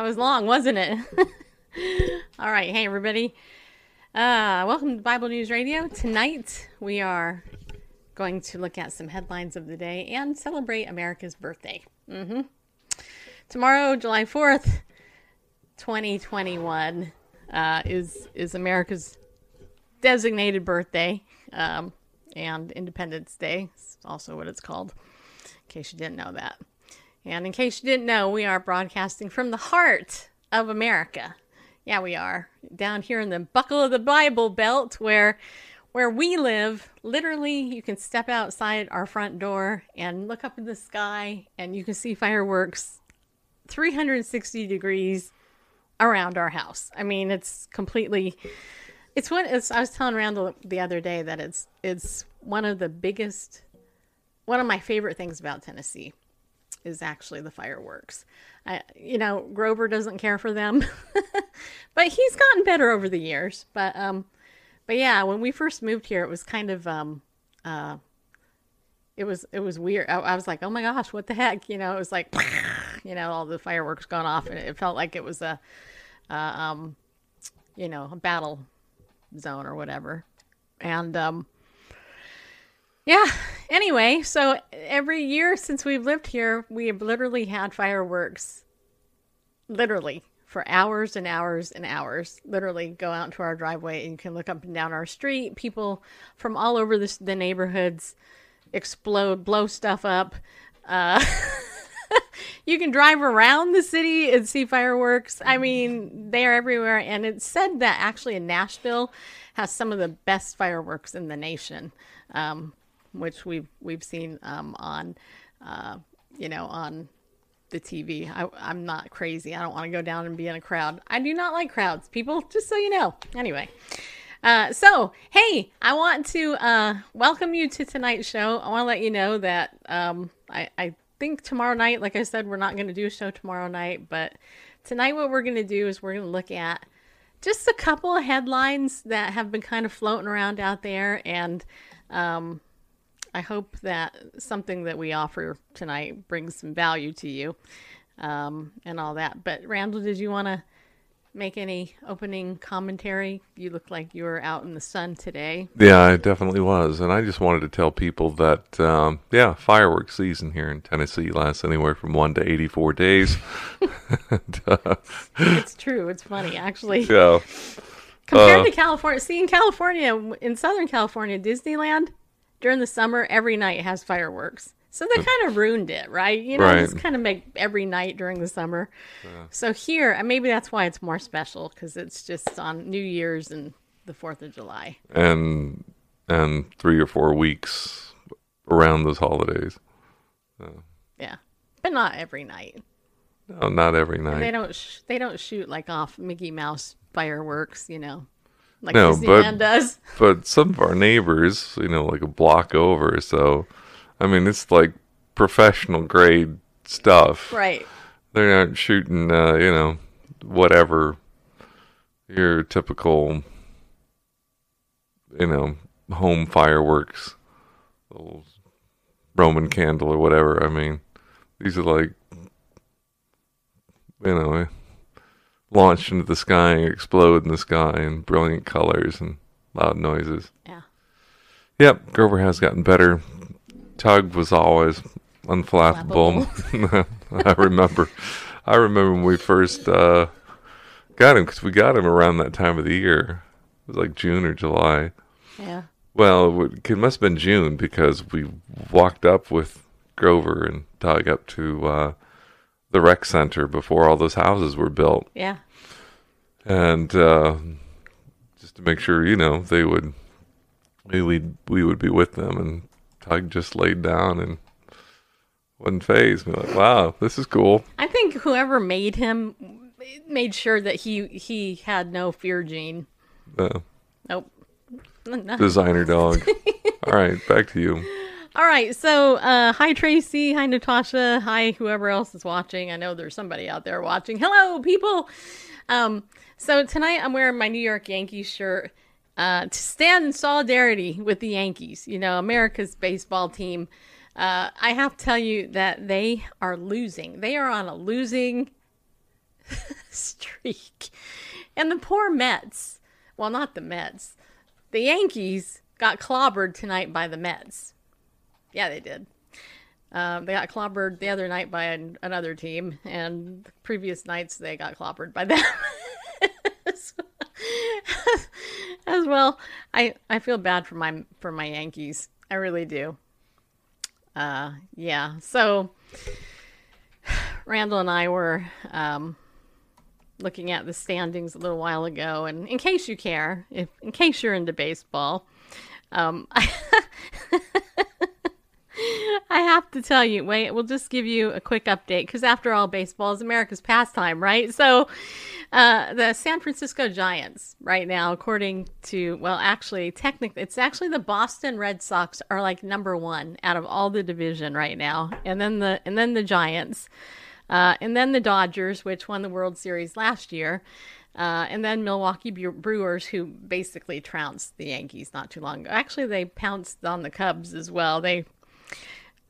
that was long, wasn't it? All right. Hey, everybody. Uh, welcome to Bible News Radio. Tonight, we are going to look at some headlines of the day and celebrate America's birthday. hmm Tomorrow, July 4th, 2021, uh, is, is America's designated birthday um, and Independence Day. It's also what it's called, in case you didn't know that. And in case you didn't know, we are broadcasting from the heart of America. Yeah, we are down here in the buckle of the Bible Belt, where where we live. Literally, you can step outside our front door and look up in the sky, and you can see fireworks 360 degrees around our house. I mean, it's completely. It's what it's, I was telling Randall the other day that it's it's one of the biggest, one of my favorite things about Tennessee is actually the fireworks. I, you know, Grover doesn't care for them, but he's gotten better over the years. But um, but yeah, when we first moved here, it was kind of um, uh, it was it was weird. I, I was like, oh my gosh, what the heck? You know, it was like, you know, all the fireworks going off, and it felt like it was a, uh, um, you know, a battle zone or whatever. And um, yeah. Anyway, so every year since we've lived here, we have literally had fireworks, literally for hours and hours and hours. Literally go out to our driveway and you can look up and down our street. People from all over the, the neighborhoods explode, blow stuff up. Uh, you can drive around the city and see fireworks. I mean, they are everywhere. And it's said that actually in Nashville has some of the best fireworks in the nation. Um, which we've we've seen um, on, uh, you know, on the TV. I, I'm not crazy. I don't want to go down and be in a crowd. I do not like crowds, people. Just so you know. Anyway. Uh, so, hey, I want to uh, welcome you to tonight's show. I want to let you know that um, I, I think tomorrow night, like I said, we're not going to do a show tomorrow night, but tonight, what we're going to do is we're going to look at just a couple of headlines that have been kind of floating around out there and um, I hope that something that we offer tonight brings some value to you um, and all that. But Randall, did you want to make any opening commentary? You look like you were out in the sun today. Yeah, I definitely was. And I just wanted to tell people that, um, yeah, fireworks season here in Tennessee lasts anywhere from one to 84 days. and, uh, it's true. It's funny, actually. Yeah. Compared uh, to California, see, in California, in Southern California, Disneyland, during the summer, every night has fireworks. So they kind of ruined it, right? You know, right. just kind of make every night during the summer. Yeah. So here, uh, maybe that's why it's more special because it's just on New Year's and the Fourth of July, and and three or four weeks around those holidays. So. Yeah, but not every night. No, not every night. And they don't. Sh- they don't shoot like off Mickey Mouse fireworks, you know like no, Disneyland but, does. But some of our neighbors, you know, like a block over, so I mean, it's like professional grade stuff. Right. They're not shooting, uh, you know, whatever your typical, you know, home fireworks, little Roman candle or whatever. I mean, these are like, you know, launch into the sky and explode in the sky in brilliant colors and loud noises. Yeah. Yep, Grover has gotten better. Tug was always unflappable. I remember. I remember when we first uh, got him because we got him around that time of the year. It was like June or July. Yeah. Well, it must have been June because we walked up with Grover and Tug up to uh, the rec center before all those houses were built. Yeah. And uh, just to make sure, you know, they would we would we would be with them, and Tug just laid down and wasn't fazed. We're like, wow, this is cool. I think whoever made him made sure that he he had no fear gene. No. Nope. Designer dog. All right, back to you. All right, so uh, hi Tracy, hi Natasha, hi whoever else is watching. I know there's somebody out there watching. Hello, people. Um, so tonight I'm wearing my New York Yankees shirt uh, to stand in solidarity with the Yankees. You know, America's baseball team. Uh, I have to tell you that they are losing. They are on a losing streak. And the poor Mets, well, not the Mets, the Yankees got clobbered tonight by the Mets. Yeah, they did. Um, they got clobbered the other night by an, another team, and previous nights they got clobbered by them. As well, I I feel bad for my for my Yankees. I really do. Uh, yeah. So Randall and I were um, looking at the standings a little while ago, and in case you care, if in case you're into baseball, um, I, I have to tell you. Wait, we'll just give you a quick update because after all, baseball is America's pastime, right? So, uh, the San Francisco Giants right now, according to well, actually, technically, it's actually the Boston Red Sox are like number one out of all the division right now, and then the and then the Giants. Uh, and then the Dodgers, which won the World Series last year. Uh, and then Milwaukee Brewers, who basically trounced the Yankees not too long ago. Actually, they pounced on the Cubs as well. They,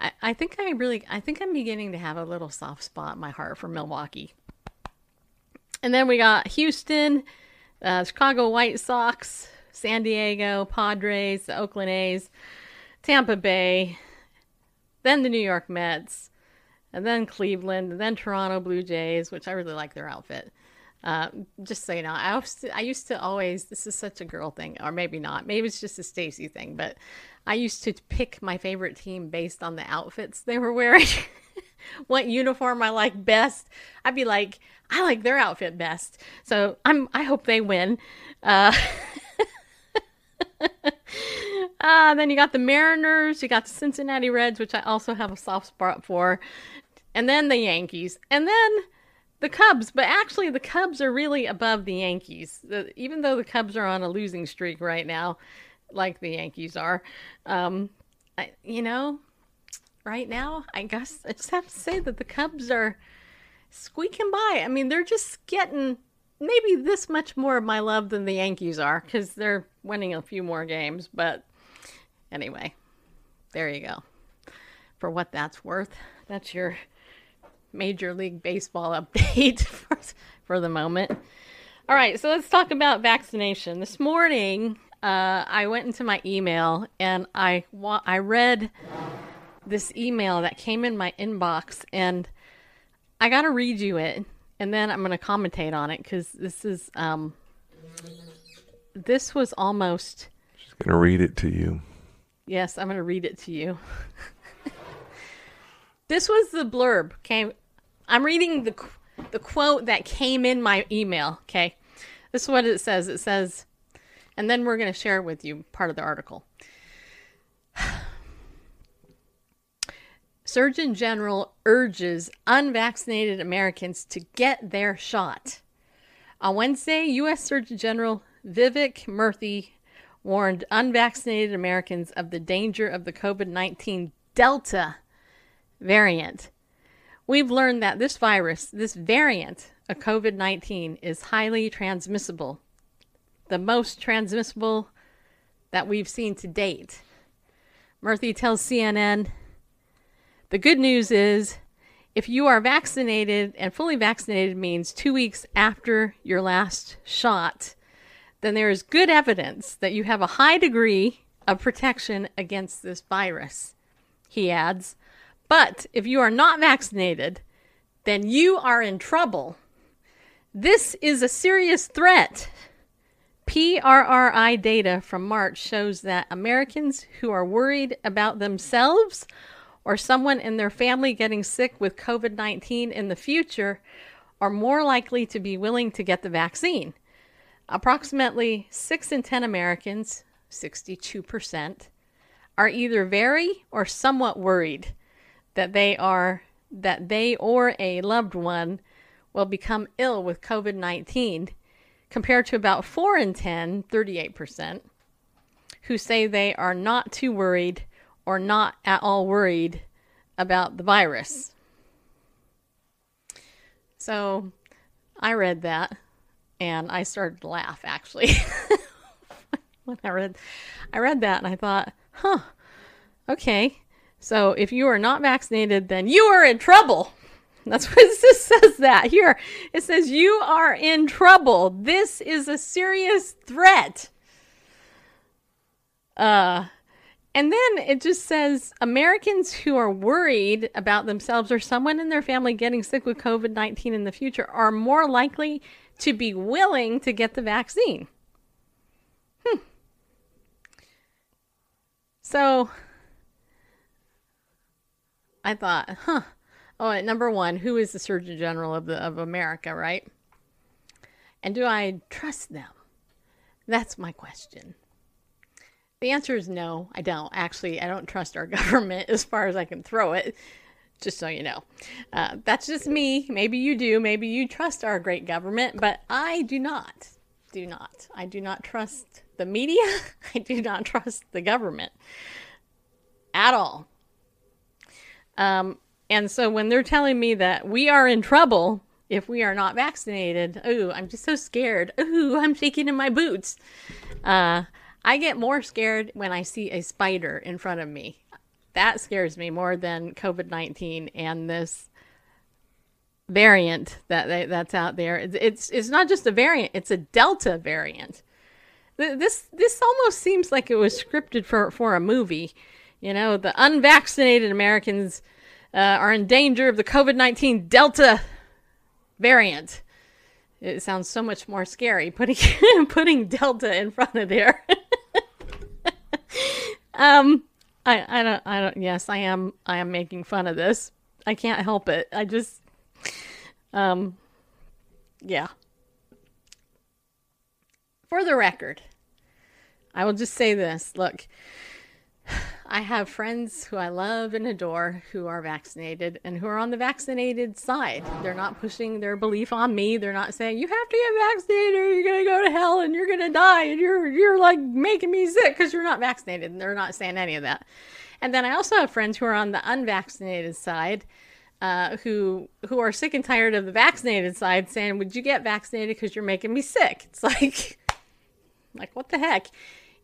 I, I think I really, I think I'm beginning to have a little soft spot in my heart for Milwaukee. And then we got Houston, uh, Chicago White Sox, San Diego Padres, the Oakland A's, Tampa Bay, then the New York Mets, and then Cleveland, and then Toronto Blue Jays, which I really like their outfit. Uh, just so you know, I, I used to always, this is such a girl thing, or maybe not, maybe it's just a Stacy thing, but I used to pick my favorite team based on the outfits they were wearing. what uniform I like best. I'd be like, I like their outfit best. So I'm, I hope they win. Uh, Uh, then you got the Mariners, you got the Cincinnati Reds, which I also have a soft spot for, and then the Yankees, and then the Cubs. But actually, the Cubs are really above the Yankees, the, even though the Cubs are on a losing streak right now, like the Yankees are. Um, I, you know, right now, I guess I just have to say that the Cubs are squeaking by. I mean, they're just getting maybe this much more of my love than the Yankees are because they're winning a few more games. But anyway, there you go. For what that's worth, that's your Major League Baseball update for, for the moment. All right, so let's talk about vaccination. This morning, uh, I went into my email and I wa- I read this email that came in my inbox, and I got to read you it, and then I'm going to commentate on it because this is um, this was almost. She's going to read it to you. Yes, I'm going to read it to you. this was the blurb. Okay, I'm reading the the quote that came in my email. Okay, this is what it says. It says, and then we're going to share with you part of the article. Surgeon General urges unvaccinated Americans to get their shot. On Wednesday, U.S. Surgeon General Vivek Murthy warned unvaccinated Americans of the danger of the COVID 19 Delta variant. We've learned that this virus, this variant of COVID 19, is highly transmissible, the most transmissible that we've seen to date. Murthy tells CNN the good news is if you are vaccinated and fully vaccinated means two weeks after your last shot, then there is good evidence that you have a high degree of protection against this virus. He adds, but if you are not vaccinated, then you are in trouble. This is a serious threat. PRRI data from March shows that Americans who are worried about themselves or someone in their family getting sick with COVID 19 in the future are more likely to be willing to get the vaccine. Approximately 6 in 10 Americans, 62%, are either very or somewhat worried that they are that they or a loved one will become ill with COVID-19 compared to about 4 in 10, 38%, who say they are not too worried or not at all worried about the virus. So I read that and I started to laugh actually. when I read I read that and I thought, huh, okay. So if you are not vaccinated, then you are in trouble. That's what it says that here. It says you are in trouble. This is a serious threat. Uh, and then it just says Americans who are worried about themselves or someone in their family getting sick with COVID 19 in the future are more likely to be willing to get the vaccine. Hmm. So I thought, huh. Oh, at number one, who is the Surgeon General of the of America, right? And do I trust them? That's my question. The answer is no, I don't. Actually, I don't trust our government as far as I can throw it, just so you know. Uh, that's just me. Maybe you do. Maybe you trust our great government, but I do not. Do not. I do not trust the media. I do not trust the government at all. Um, and so when they're telling me that we are in trouble if we are not vaccinated, ooh, I'm just so scared. Ooh, I'm shaking in my boots. Uh, I get more scared when I see a spider in front of me. That scares me more than COVID 19 and this variant that that's out there. It's it's not just a variant; it's a Delta variant. This this almost seems like it was scripted for for a movie. You know, the unvaccinated Americans uh, are in danger of the COVID nineteen Delta variant. It sounds so much more scary putting putting Delta in front of there. um, I I don't I don't. Yes, I am I am making fun of this. I can't help it. I just um, yeah. For the record, I will just say this. Look, I have friends who I love and adore who are vaccinated and who are on the vaccinated side. They're not pushing their belief on me. They're not saying you have to get vaccinated or you're going to go to hell and you're going to die and you're you're like making me sick cuz you're not vaccinated. And they're not saying any of that. And then I also have friends who are on the unvaccinated side. Uh, who who are sick and tired of the vaccinated side saying, "Would you get vaccinated because you're making me sick?" It's like, like what the heck?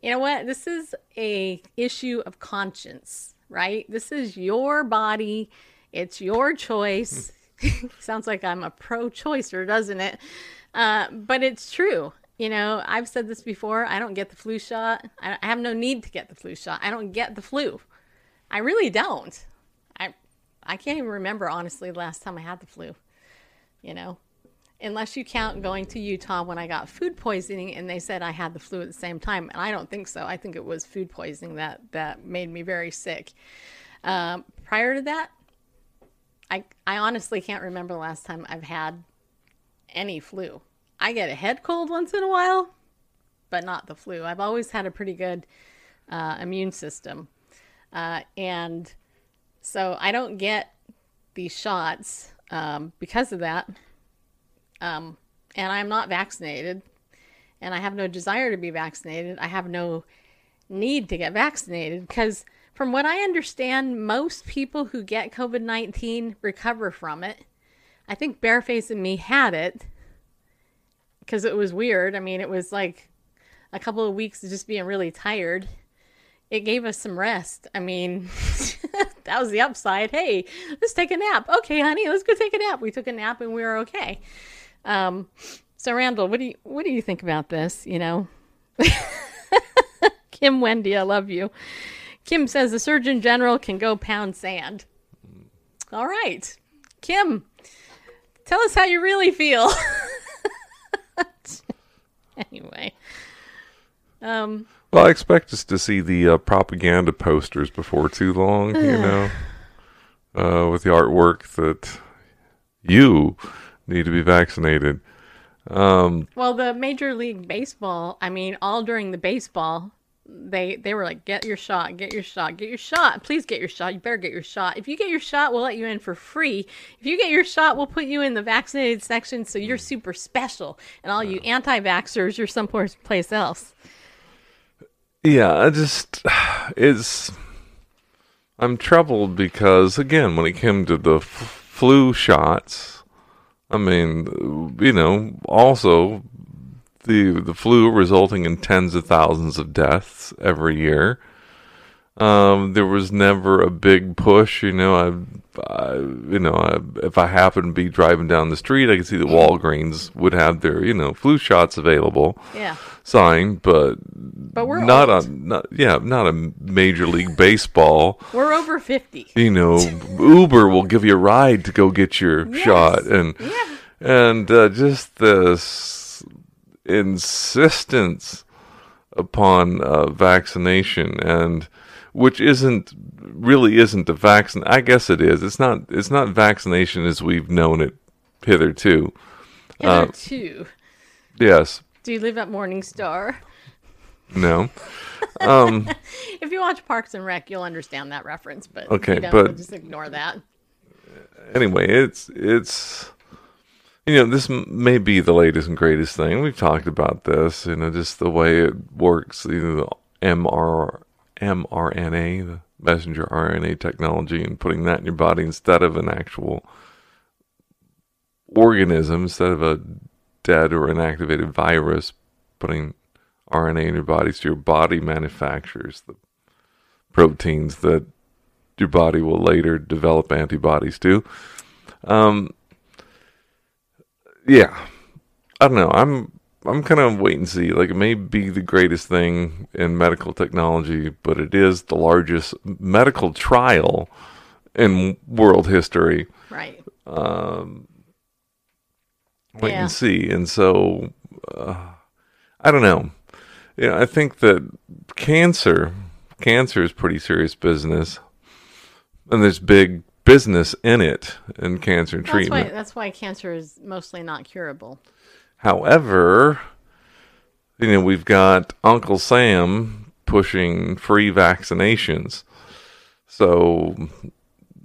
You know what? This is a issue of conscience, right? This is your body. It's your choice. Sounds like I'm a pro-choicer, doesn't it? Uh, but it's true. You know, I've said this before. I don't get the flu shot. I have no need to get the flu shot. I don't get the flu. I really don't. I I can't even remember honestly the last time I had the flu. You know, unless you count going to Utah when I got food poisoning and they said I had the flu at the same time. And I don't think so. I think it was food poisoning that, that made me very sick. Um, prior to that, I, I honestly can't remember the last time I've had any flu. I get a head cold once in a while, but not the flu. I've always had a pretty good uh, immune system. Uh, and so I don't get these shots um, because of that um, and I'm not vaccinated, and I have no desire to be vaccinated. I have no need to get vaccinated because, from what I understand, most people who get COVID 19 recover from it. I think Bareface and me had it because it was weird. I mean, it was like a couple of weeks of just being really tired. It gave us some rest. I mean, that was the upside. Hey, let's take a nap. Okay, honey, let's go take a nap. We took a nap and we were okay. Um, so Randall, what do you what do you think about this? You know, Kim Wendy, I love you. Kim says the Surgeon General can go pound sand. All right, Kim, tell us how you really feel. anyway, um, well, I expect us to see the uh, propaganda posters before too long. you know, uh, with the artwork that you need to be vaccinated. Um, well, the Major League Baseball, I mean, all during the baseball, they they were like, "Get your shot, get your shot, get your shot. Please get your shot. You better get your shot. If you get your shot, we'll let you in for free. If you get your shot, we'll put you in the vaccinated section, so you're super special. And all you anti-vaxxers, you're someplace else." Yeah, I just it's I'm troubled because again, when it came to the f- flu shots I mean, you know, also the the flu resulting in tens of thousands of deaths every year. Um, there was never a big push, you know. I, I you know, I, if I happened to be driving down the street, I could see that Walgreens would have their, you know, flu shots available Yeah. sign, but But we're not old. on, not yeah, not a major league baseball. We're over 50. You know, Uber will give you a ride to go get your Yes. shot, and Yeah. and uh, just this insistence upon uh, vaccination and which isn't really isn't the vaccine i guess it is it's not it's not vaccination as we've known it hitherto Uh, Hitherto. yes Do you live at Morningstar? no Um, If you watch Parks and Rec, you'll understand that reference, but Okay, don't, but- we'll just ignore that. anyway it's it's you know this may be the latest and greatest thing we've talked about this you know just the way it works you know the mr mrna the messenger rna technology and putting that in your body instead of an actual organism instead of a dead or inactivated virus putting rna in your body so your body manufactures the proteins that your body will later develop antibodies to. Um, yeah, I don't know. I'm I'm kind of wait and see. Like it may be the greatest thing in medical technology, but it is the largest medical trial in world history. Right. Um, Wait Yeah. and see. And so, uh, I don't know. Yeah, I think that cancer, cancer is pretty serious business, and there's big business in it in cancer That's treatment. why, that's why cancer is mostly not curable. However, you know, we've got Uncle Sam pushing free vaccinations. So,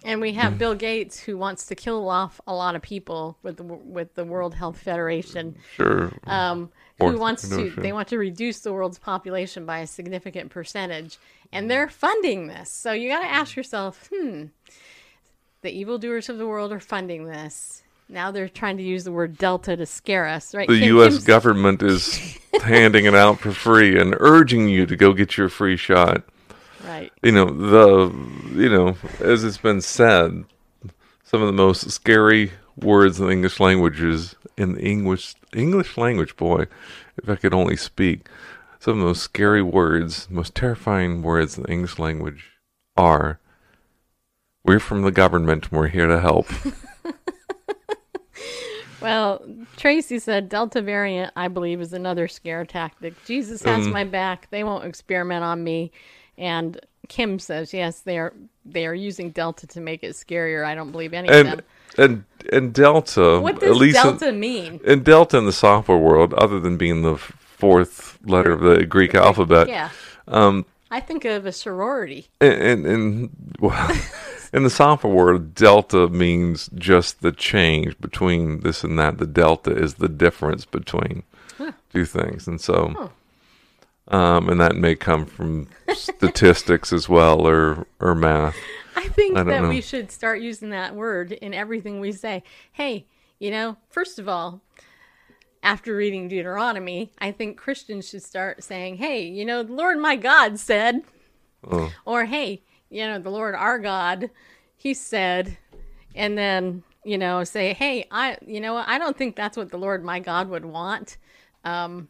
And we have Bill Gates who wants to kill off a lot of people with the with the World Health Federation. sure. Um, who wants to? They want to reduce the world's population by a significant percentage, and they're funding this. So you got to ask yourself, hmm, the evildoers of the world are funding this. Now they're trying to use the word Delta to scare us, right? the Kim- U.S. Kim's- government is handing it out for free and urging you to go get your free shot. right? you know the you know as it's been said some of the most scary words in the english languages in the english english language boy if i could only speak some of the most scary words most terrifying words in the english language are we're from the government and we're here to help Well, Tracy said Delta variant, I believe, is another scare tactic. Jesus has Um, my back. They won't experiment on me. And Kim says, yes, they are. They are using Delta to make it scarier. I don't believe any of and them. and and delta What at does least in- Delta mean? And delta in the software world other than being the fourth letter of the greek alphabet Yeah. um I think of a sorority. and, and, and well, in the software world, delta means just the change between this and that. The delta is the difference between two things, and so, um, and that may come from statistics as well, or or math. I think I that know. we should start using that word in everything we say. Hey, you know, first of all, after reading Deuteronomy, I think Christians should start saying, hey, you know, the Lord my God said, Oh. or hey, you know, the Lord our God, he said, and then, you know, say, hey, I, you know, I don't think that's what the Lord my God would want. Um,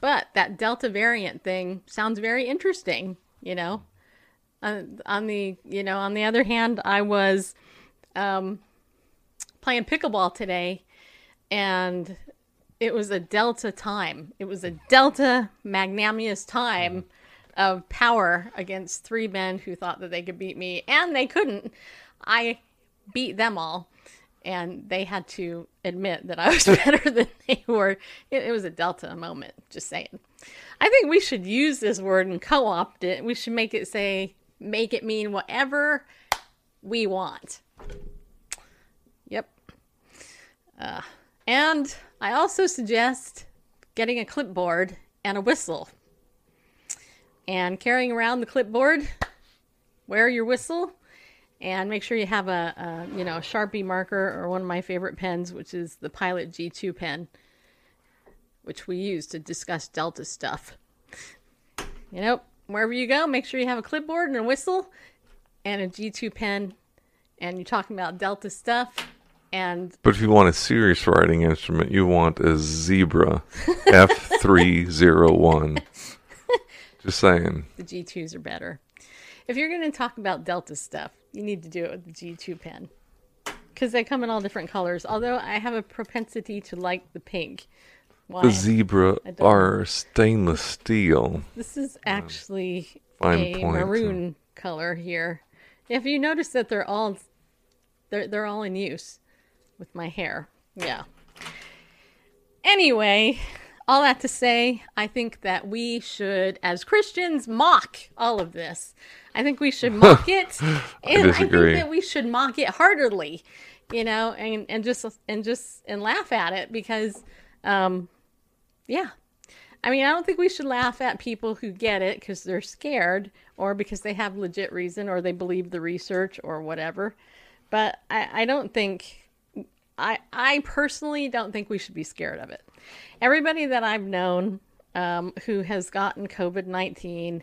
but that Delta variant thing sounds very interesting, you know. On, on the you know on the other hand i was um playing pickleball today and it was a delta time. It was a delta magnanimous time of power against three men who thought that they could beat me and they couldn't i beat them all and they had to admit that i was better than they were it, it was a delta moment just saying I think we should use this word and co-opt it. We should make it say, make it mean whatever we want. Yep. Uh, and I also suggest getting a clipboard and a whistle. And carrying around the clipboard, wear your whistle, and make sure you have a, a you know a Sharpie marker or one of my favorite pens, which is the Pilot G2 pen which we use to discuss Delta stuff. You know, wherever you go, make sure you have a clipboard and a whistle and a G2 pen and you're talking about Delta stuff. And But if you want a serious writing instrument, you want a Zebra F301. Just saying. the G2s are better. If you're going to talk about Delta stuff, you need to do it with the G2 pen because they come in all different colors. Although I have a propensity to like the pink. Why? The Zebra are stainless steel. This is actually Fine a maroon color here. If you notice that they're all they're they're all in use with my hair. Yeah. Anyway, all that to say, I think that we should, as Christians, mock all of this. I think we should mock it, and I, disagree. think that we should mock it heartedly, you know, and and just and just and laugh at it because, um, yeah, I mean, I don't think we should laugh at people who get it because they're scared or because they have legit reason or they believe the research or whatever. But I, I don't think, I, I personally don't think we should be scared of it. Everybody that I've known um, who has gotten COVID 19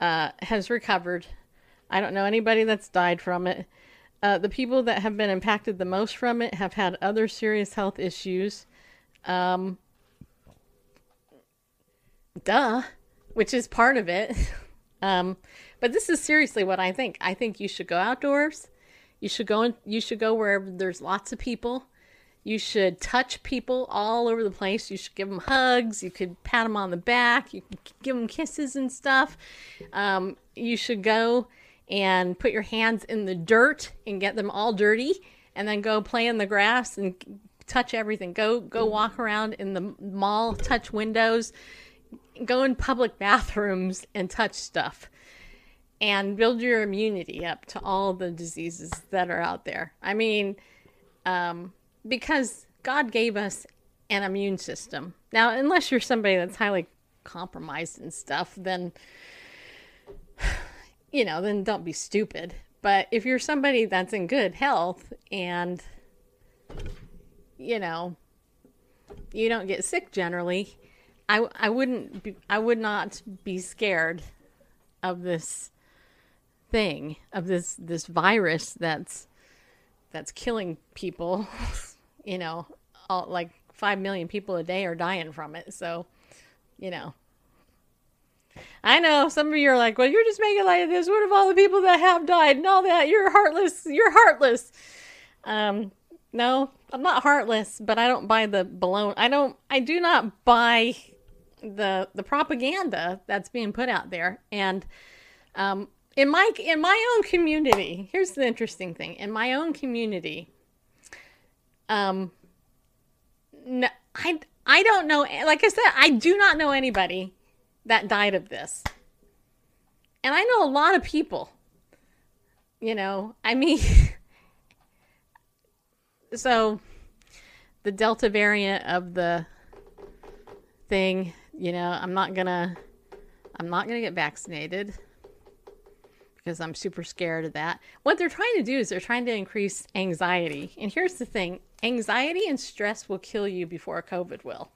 uh, has recovered. I don't know anybody that's died from it. Uh, the people that have been impacted the most from it have had other serious health issues. Um, duh, which is part of it. Um, but this is seriously what I think. I think you should go outdoors. You should go in, you should go wherever there's lots of people. You should touch people all over the place. You should give them hugs. You could pat them on the back. You could give them kisses and stuff. Um, you should go and put your hands in the dirt and get them all dirty, and then go play in the grass and touch everything. Go go walk around in the mall, touch windows, go in public bathrooms and touch stuff and build your immunity up to all the diseases that are out there. I mean, um, because God gave us an immune system. Now, unless you're somebody that's highly compromised and stuff, then, you know, then don't be stupid. But if you're somebody that's in good health and, you know, you don't get sick generally, I, I wouldn't be, I would not be scared of this thing of this this virus that's that's killing people you know all, like 5 million people a day are dying from it so you know I know some of you are like, well, you're just making light of this. What of all the people that have died and all that? You're heartless. You're heartless. Um, no, I'm not heartless, but I don't buy the balloon. I don't. I do not buy the the propaganda that's being put out there. And um, in my in my own community, here's the interesting thing. In my own community, um, no, I I don't know. Like I said, I do not know anybody that died of this. And I know a lot of people. You know, I mean, so the Delta variant of the thing, you know, I'm not gonna, I'm not gonna get vaccinated because I'm super scared of that. What they're trying to do is they're trying to increase anxiety. And here's the thing anxiety and stress will kill you before COVID will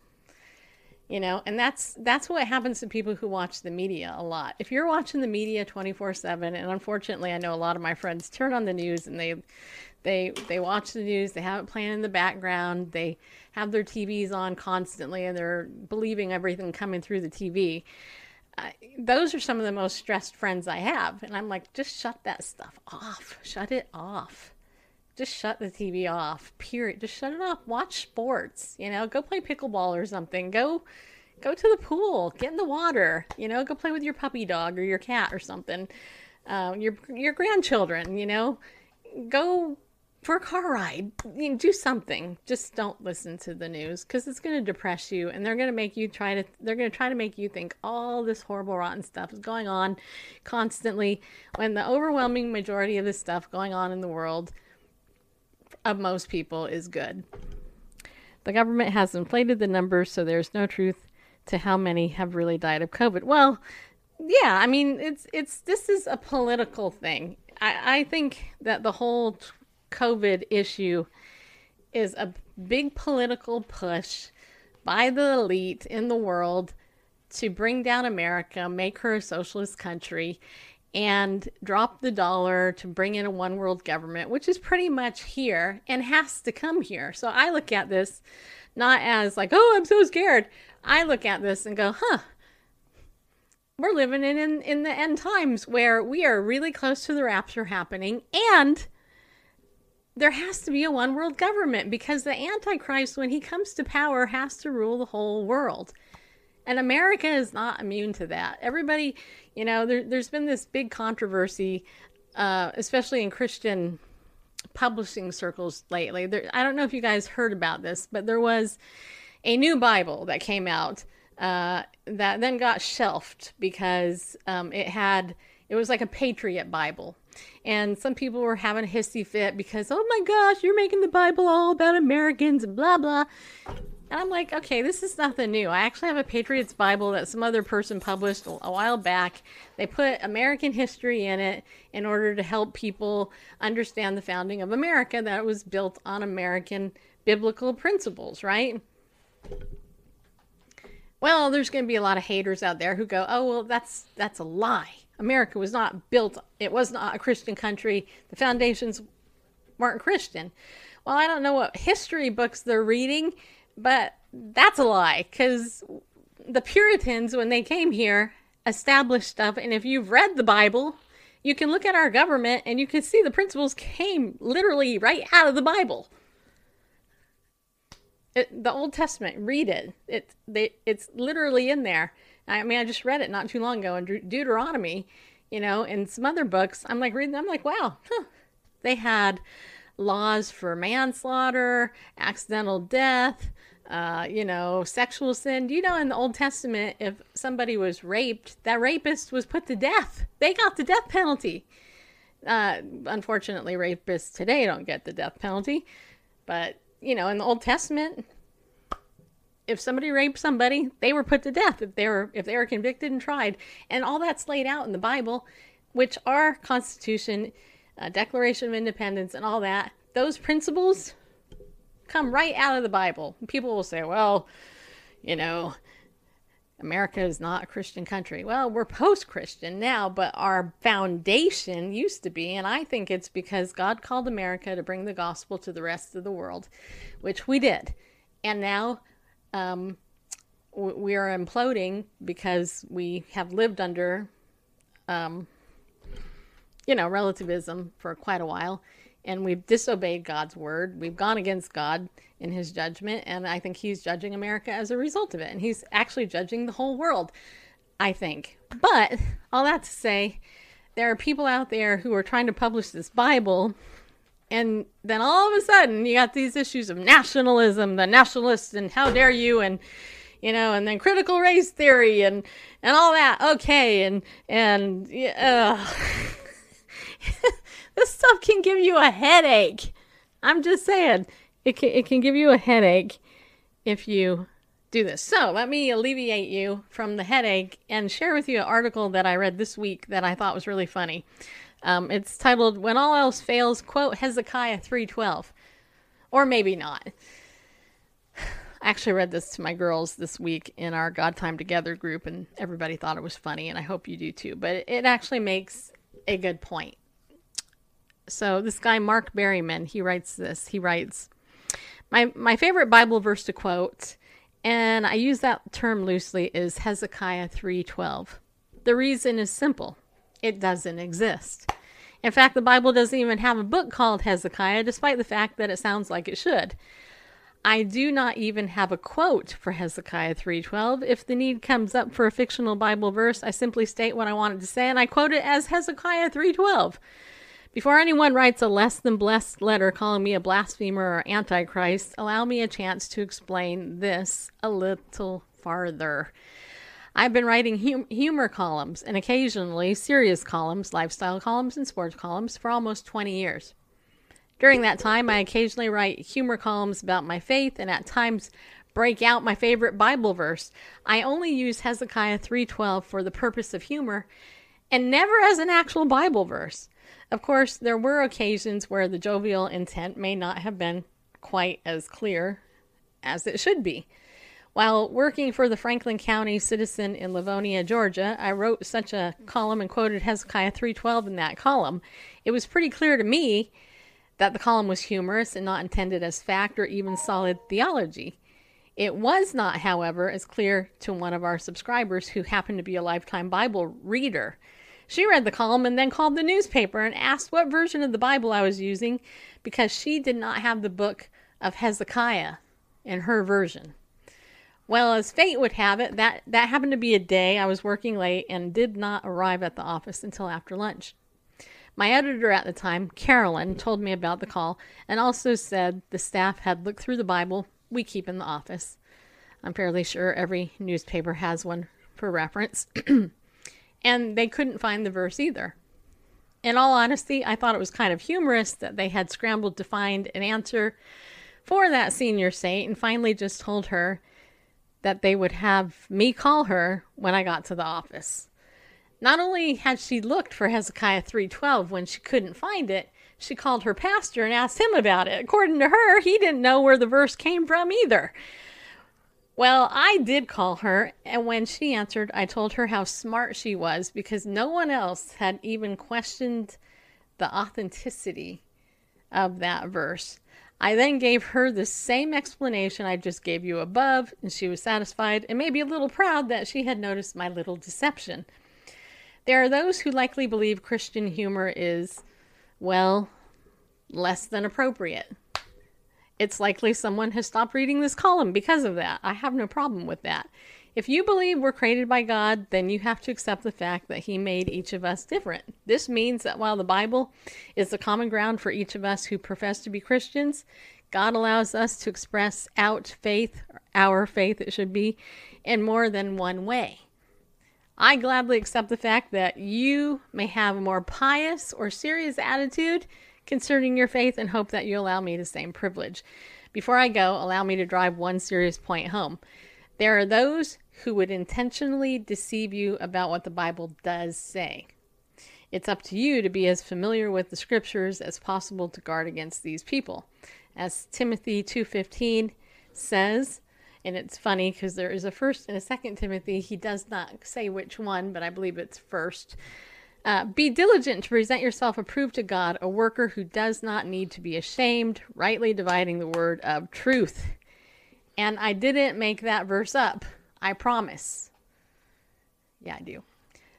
you know and that's that's what happens to people who watch the media a lot if you're watching the media 24/7 and unfortunately I know a lot of my friends turn on the news and they they they watch the news they have it playing in the background they have their TVs on constantly and they're believing everything coming through the TV uh, those are some of the most stressed friends I have and I'm like just shut that stuff off shut it off just shut the TV off. Period. Just shut it off. Watch sports. You know, go play pickleball or something. Go go to the pool. Get in the water. You know, go play with your puppy dog or your cat or something. Uh, your your grandchildren. You know, go for a car ride. You do something. Just don't listen to the news because it's going to depress you and they're going to make you try to. They're going to try to make you think all this horrible, rotten stuff is going on constantly when the overwhelming majority of the stuff going on in the world of most people is good. The government has inflated the numbers, so there's no truth to how many have really died of COVID. Well, yeah, I mean, it's it's this is a political thing. I, I think that the whole COVID issue is a big political push by the elite in the world to bring down America, make her a socialist country, and drop the dollar to bring in a one world government, which is pretty much here and has to come here. So I look at this not as like, oh, I'm so scared. I look at this and go, huh, we're living in, in, in the end times where we are really close to the rapture happening and there has to be a one world government because the Antichrist, when he comes to power, has to rule the whole world. And America is not immune to that. Everybody, you know, there, has been this big controversy, uh, especially in Christian publishing circles lately. There, I don't know if you guys heard about this, but there was a new Bible that came out uh, that then got shelved because um, it had, it was like a Patriot Bible. And some people were having a hissy fit because, oh my gosh, you're making the Bible all about Americans blah, blah. And I'm like, okay, this is nothing new. I actually have a Patriots Bible that some other person published a while back. They put American history in it in order to help people understand the founding of America, that was built on American biblical principles, right? Well, there's going to be a lot of haters out there who go, "Oh, well, that's that's a lie. America was not built it was not a Christian country. The foundations weren't Christian." Well, I don't know what history books they're reading but that's a lie because the Puritans, when they came here, established stuff. And if you've read the Bible, you can look at our government and you can see the principles came literally right out of the Bible. It, the Old Testament, read it. It they, it's literally in there. I mean, I just read it not too long ago in Deuteronomy, you know, and some other books. I'm like reading. I'm like, wow, huh. they had laws for manslaughter, accidental death, uh, you know, sexual sin. Do you know in the Old Testament, if somebody was raped, that rapist was put to death? They got the death penalty. Uh, unfortunately, rapists today don't get the death penalty. But, you know, in the Old Testament, if somebody raped somebody, they were put to death if they were if they were convicted and tried. And all that's laid out in the Bible, which our Constitution, uh, Declaration of Independence, and all that, those principles come right out of the Bible. People will say, well, you know, America is not a Christian country. Well, we're post Christian now, but our foundation used to be, and I think it's because God called America to bring the gospel to the rest of the world, which we did. And now um, we are imploding because we have lived under, um, you know, relativism for quite a while and we've disobeyed God's word. We've gone against God in his judgment, and I think he's judging America as a result of it. And he's actually judging the whole world, I think. But all that to say, there are people out there who are trying to publish this Bible, and then all of a sudden you got these issues of nationalism, the nationalists, and how dare you, and you know, and then critical race theory and and all that. Okay, and and this stuff can give you a headache. I'm just saying, it can, it can give you a headache if you do this. So let me alleviate you from the headache and share with you an article that I read this week that I thought was really funny. Um, it's titled "When All Else Fails," quote Hezekiah three twelve, or maybe not. I actually read this to my girls this week in our God Time Together group, and everybody thought it was funny, and I hope you do too. But it actually makes a good point. So this guy Mark Berryman, he writes this. He writes, "My my favorite Bible verse to quote, and I use that term loosely, is Hezekiah 3:12. The reason is simple. It doesn't exist. In fact, the Bible doesn't even have a book called Hezekiah, despite the fact that it sounds like it should." I do not even have a quote for Hezekiah 3:12. If the need comes up for a fictional Bible verse, I simply state what I wanted to say and I quote it as Hezekiah 3:12. Before anyone writes a less than blessed letter calling me a blasphemer or antichrist, allow me a chance to explain this a little farther. I've been writing hum- humor columns and occasionally serious columns, lifestyle columns, and sports columns for almost 20 years. During that time, I occasionally write humor columns about my faith and at times break out my favorite Bible verse. I only use Hezekiah 3:12 for the purpose of humor and never as an actual Bible verse. Of course, there were occasions where the jovial intent may not have been quite as clear as it should be. While working for the Franklin County Citizen in Lavonia, Georgia, I wrote such a column and quoted Hezekiah 3:12 in that column. It was pretty clear to me that the column was humorous and not intended as fact or even solid theology. It was not, however, as clear to one of our subscribers who happened to be a lifetime Bible reader. She read the column and then called the newspaper and asked what version of the Bible I was using because she did not have the book of Hezekiah in her version. Well, as fate would have it, that, that happened to be a day I was working late and did not arrive at the office until after lunch. My editor at the time, Carolyn, told me about the call and also said the staff had looked through the Bible we keep in the office. I'm fairly sure every newspaper has one for reference. and they couldn't find the verse either. In all honesty, I thought it was kind of humorous that they had scrambled to find an answer for that senior saint and finally just told her that they would have me call her when I got to the office. Not only had she looked for Hezekiah 3:12 when she couldn't find it, she called her pastor and asked him about it. According to her, he didn't know where the verse came from either. Well, I did call her, and when she answered, I told her how smart she was because no one else had even questioned the authenticity of that verse. I then gave her the same explanation I just gave you above, and she was satisfied and maybe a little proud that she had noticed my little deception. There are those who likely believe Christian humor is, well, less than appropriate. It's likely someone has stopped reading this column because of that. I have no problem with that. If you believe we're created by God, then you have to accept the fact that He made each of us different. This means that while the Bible is the common ground for each of us who profess to be Christians, God allows us to express out faith, our faith, it should be, in more than one way. I gladly accept the fact that you may have a more pious or serious attitude concerning your faith and hope that you allow me the same privilege. Before I go, allow me to drive one serious point home. There are those who would intentionally deceive you about what the Bible does say. It's up to you to be as familiar with the scriptures as possible to guard against these people. As Timothy 2:15 says, and it's funny because there is a first and a second Timothy. He does not say which one, but I believe it's first. Uh, be diligent to present yourself approved to God, a worker who does not need to be ashamed, rightly dividing the word of truth. And I didn't make that verse up. I promise. Yeah, I do.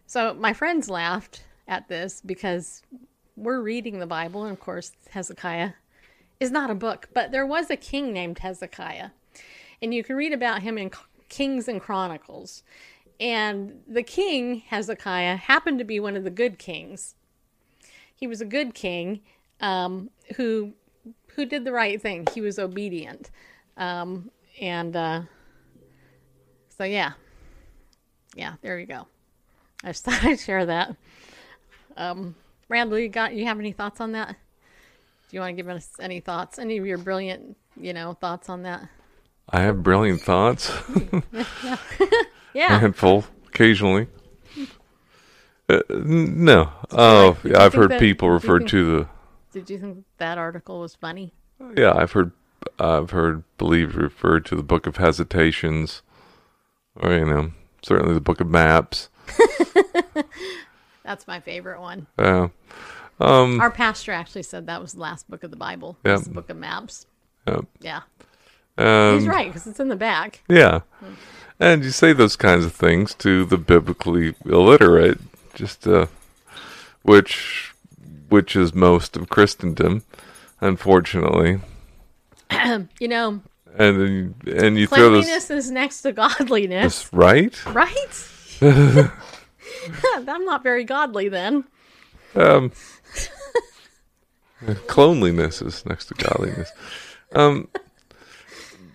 So my friends laughed at this because we're reading the Bible, and of course, Hezekiah is not a book, but there was a king named Hezekiah. And you can read about him in Kings and Chronicles. And the king, Hezekiah, happened to be one of the good kings. He was a good king um, who who did the right thing. He was obedient. Um, and uh, so, yeah. Yeah, there you go. I just thought I'd share that. Um, Randall, you got you have any thoughts on that? Do you want to give us any thoughts? Any of your brilliant, you know, thoughts on that? I have brilliant thoughts. yeah. handful occasionally. Uh, no. Oh, yeah, I've heard that- people refer think- to the. Did you think that article was funny? Yeah, I've heard. I've heard believed referred to the Book of Hesitations, or you know, certainly the Book of Maps. That's my favorite one. Uh, um, Our pastor actually said that was the last book of the Bible. Yeah. The book of maps. yeah. Yeah. Um, He's right, because it's in the back. Yeah. And you say those kinds of things to the biblically illiterate, just uh, which which is most of Christendom, unfortunately. You know, And then you, and you throw this cleanliness is next to godliness, right. right? I'm not very godly then. Um, cleanliness is next to godliness. Um,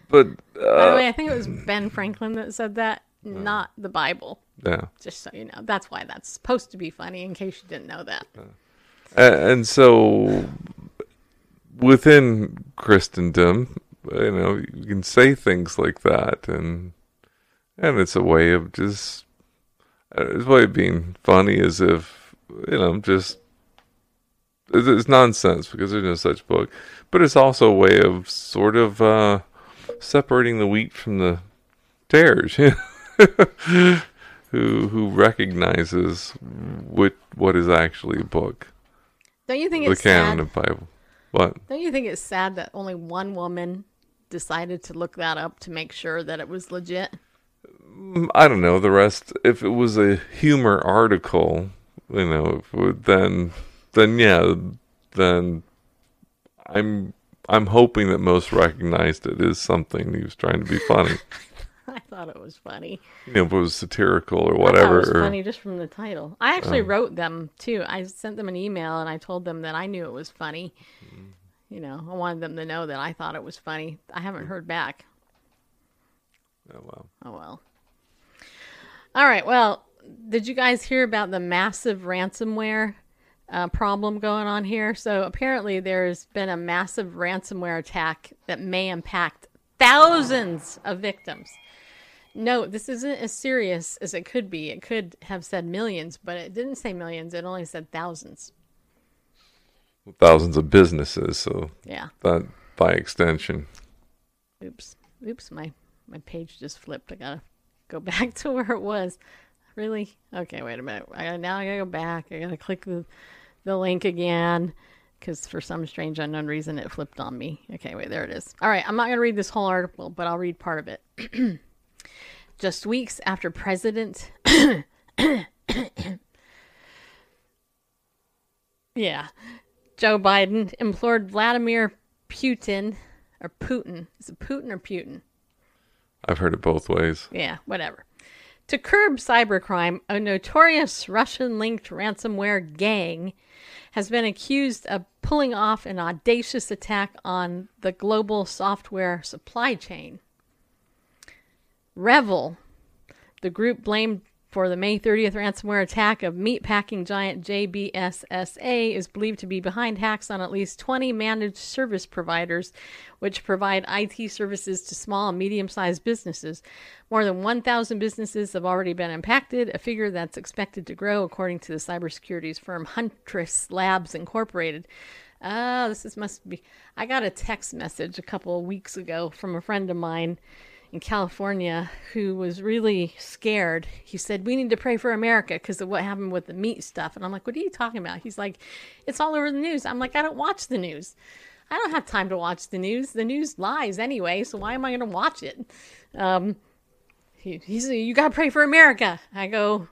but By the uh, way, I think it was Ben Franklin that said that, not the Bible. yeah. Just so you know. That's why that's supposed to be funny, in case you didn't know that. A- and so within Christendom, you know, you can say things like that, and and it's a way of just uh, it's a way of being funny, as if you know, just it's, it's nonsense because there's no such book, but it's also a way of sort of uh, separating the wheat from the cares? who who recognizes what what is actually a book? Don't you think The it's canon sad? of Bible. What? Don't you think it's sad that only one woman decided to look that up to make sure that it was legit? Mm, I don't know. The rest, if it was a humor article, you know, if it would- then then yeah, then I'm I'm hoping that most recognized it as something he was trying to be funny. I thought it was funny. You know, if it was satirical or whatever. it was or- funny just from the title. I actually wrote them too. I sent them an email and I told them that I knew it was funny. You know, I wanted them to know that I thought it was funny. I haven't heard back. Oh, well. Oh well. All right. Well, did you guys hear about the massive ransomware uh, problem going on here? So apparently, there's been a massive ransomware attack that may impact thousands of victims. No, this isn't as serious as it could be. It could have said millions, but it didn't say millions. It only said thousands. Thousands of businesses, so Yeah. that by extension. Oops. Oops. My my page just flipped. I gotta go back to where it was. Really? Okay. Wait a minute. I gotta, now I gotta go back. I gotta click the the link again because for some strange unknown reason it flipped on me. Okay. Wait. There it is. All right. I'm not gonna read this whole article, but I'll read part of it. Just weeks after President. yeah. Joe Biden implored Vladimir Putin or Putin. Is it Putin or Putin? I've heard it both ways. Yeah, whatever. To curb cybercrime, a notorious Russian linked ransomware gang has been accused of pulling off an audacious attack on the global software supply chain. REvil, the group blamed for the May 30th ransomware attack of meatpacking giant JBS SA, is believed to be behind hacks on at least 20 managed service providers, which provide IT services to small and medium sized businesses. More than 1,000 businesses have already been impacted, a figure that's expected to grow, according to the cybersecurity firm Huntress Labs Incorporated. Ah, this is, must be. I got a text message a couple of weeks ago from a friend of mine in California who was really scared. He said, We need to pray for America because of what happened with the meat stuff. And I'm like, What are you talking about? He's like, It's all over the news. I'm like, I don't watch the news. I don't have time to watch the news. The news lies anyway, so why am I going to watch it? Um, he, he's You got to pray for America. I go,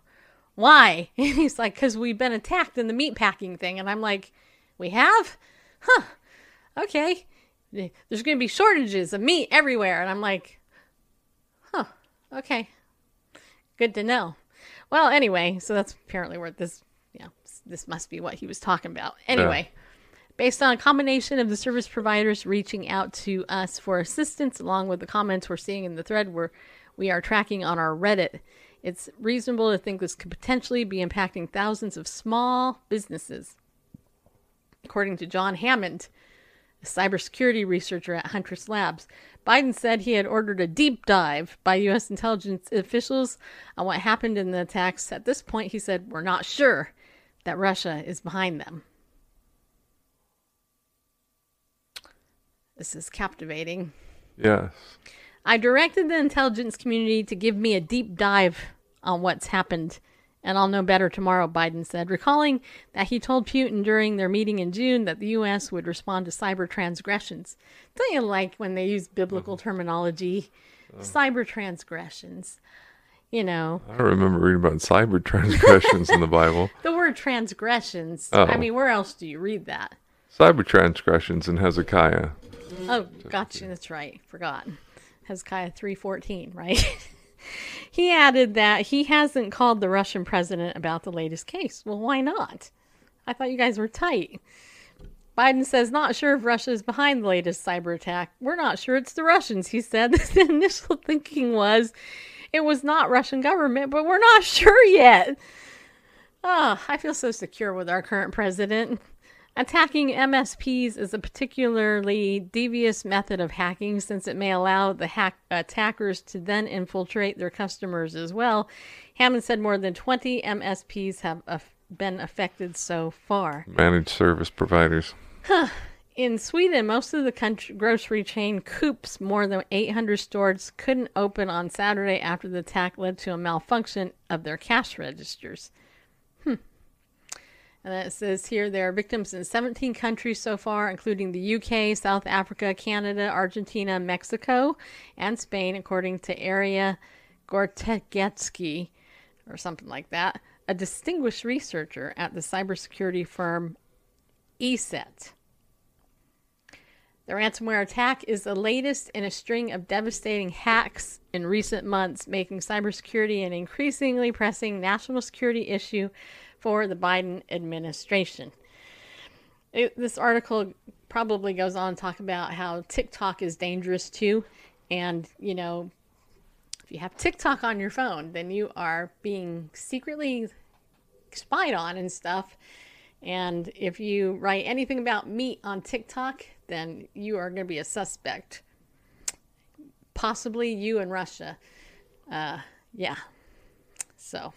Why? And he's like, Because we've been attacked in the meat packing thing. And I'm like, We have? Huh. Okay. There's going to be shortages of meat everywhere. And I'm like. Okay. Good to know. Well, anyway, so that's apparently where this, yeah, this must be what he was talking about. Anyway, based on a combination of the service providers reaching out to us for assistance, along with the comments we're seeing in the thread where we are tracking on our Reddit, it's reasonable to think this could potentially be impacting thousands of small businesses. According to John Hammond, a cybersecurity researcher at Huntress Labs. Biden said he had ordered a deep dive by U.S. intelligence officials on what happened in the attacks. At this point, he said, We're not sure that Russia is behind them. This is captivating. Yes. I directed the intelligence community to give me a deep dive on what's happened, and I'll know better tomorrow, Biden said, recalling that he told Putin during their meeting in June that the U.S. would respond to cyber transgressions. Don't you like when they use biblical mm-hmm. terminology? Oh. Cyber transgressions. You know, I remember reading about cyber transgressions in the Bible. the word transgressions. Oh. I mean, where else do you read that? Cyber transgressions in Hezekiah. Oh, gotcha. That's right. Forgot. Hezekiah 3:14, right? he added that he hasn't called the Russian president about the latest case. Well, why not? I thought you guys were tight. Biden says not sure if Russia is behind the latest cyber attack. We're not sure it's the Russians, he said. the initial thinking was it was not Russian government, but we're not sure yet. Ah, I feel so secure with our current president. Attacking MSPs is a particularly devious method of hacking since it may allow the hack- attackers to then infiltrate their customers as well. Hammond said more than 20 MSPs have been affected so far. Managed service providers. in Sweden, most of the country, grocery chain Coop's more than 800 stores couldn't open on Saturday after the attack led to a malfunction of their cash registers. And it says here there are victims in 17 countries so far, including the UK, South Africa, Canada, Argentina, Mexico, and Spain, according to Aryeh Gortegetsky, or something like that, a distinguished researcher at the cybersecurity firm ESET. The ransomware attack is the latest in a string of devastating hacks in recent months, making cybersecurity an increasingly pressing national security issue for the Biden administration. It, this article probably goes on to talk about how TikTok is dangerous too. And, you know, if you have TikTok on your phone, then you are being secretly spied on and stuff. And if you write anything about meat on TikTok, then you are going to be a suspect. Possibly you and Russia. Uh, yeah. So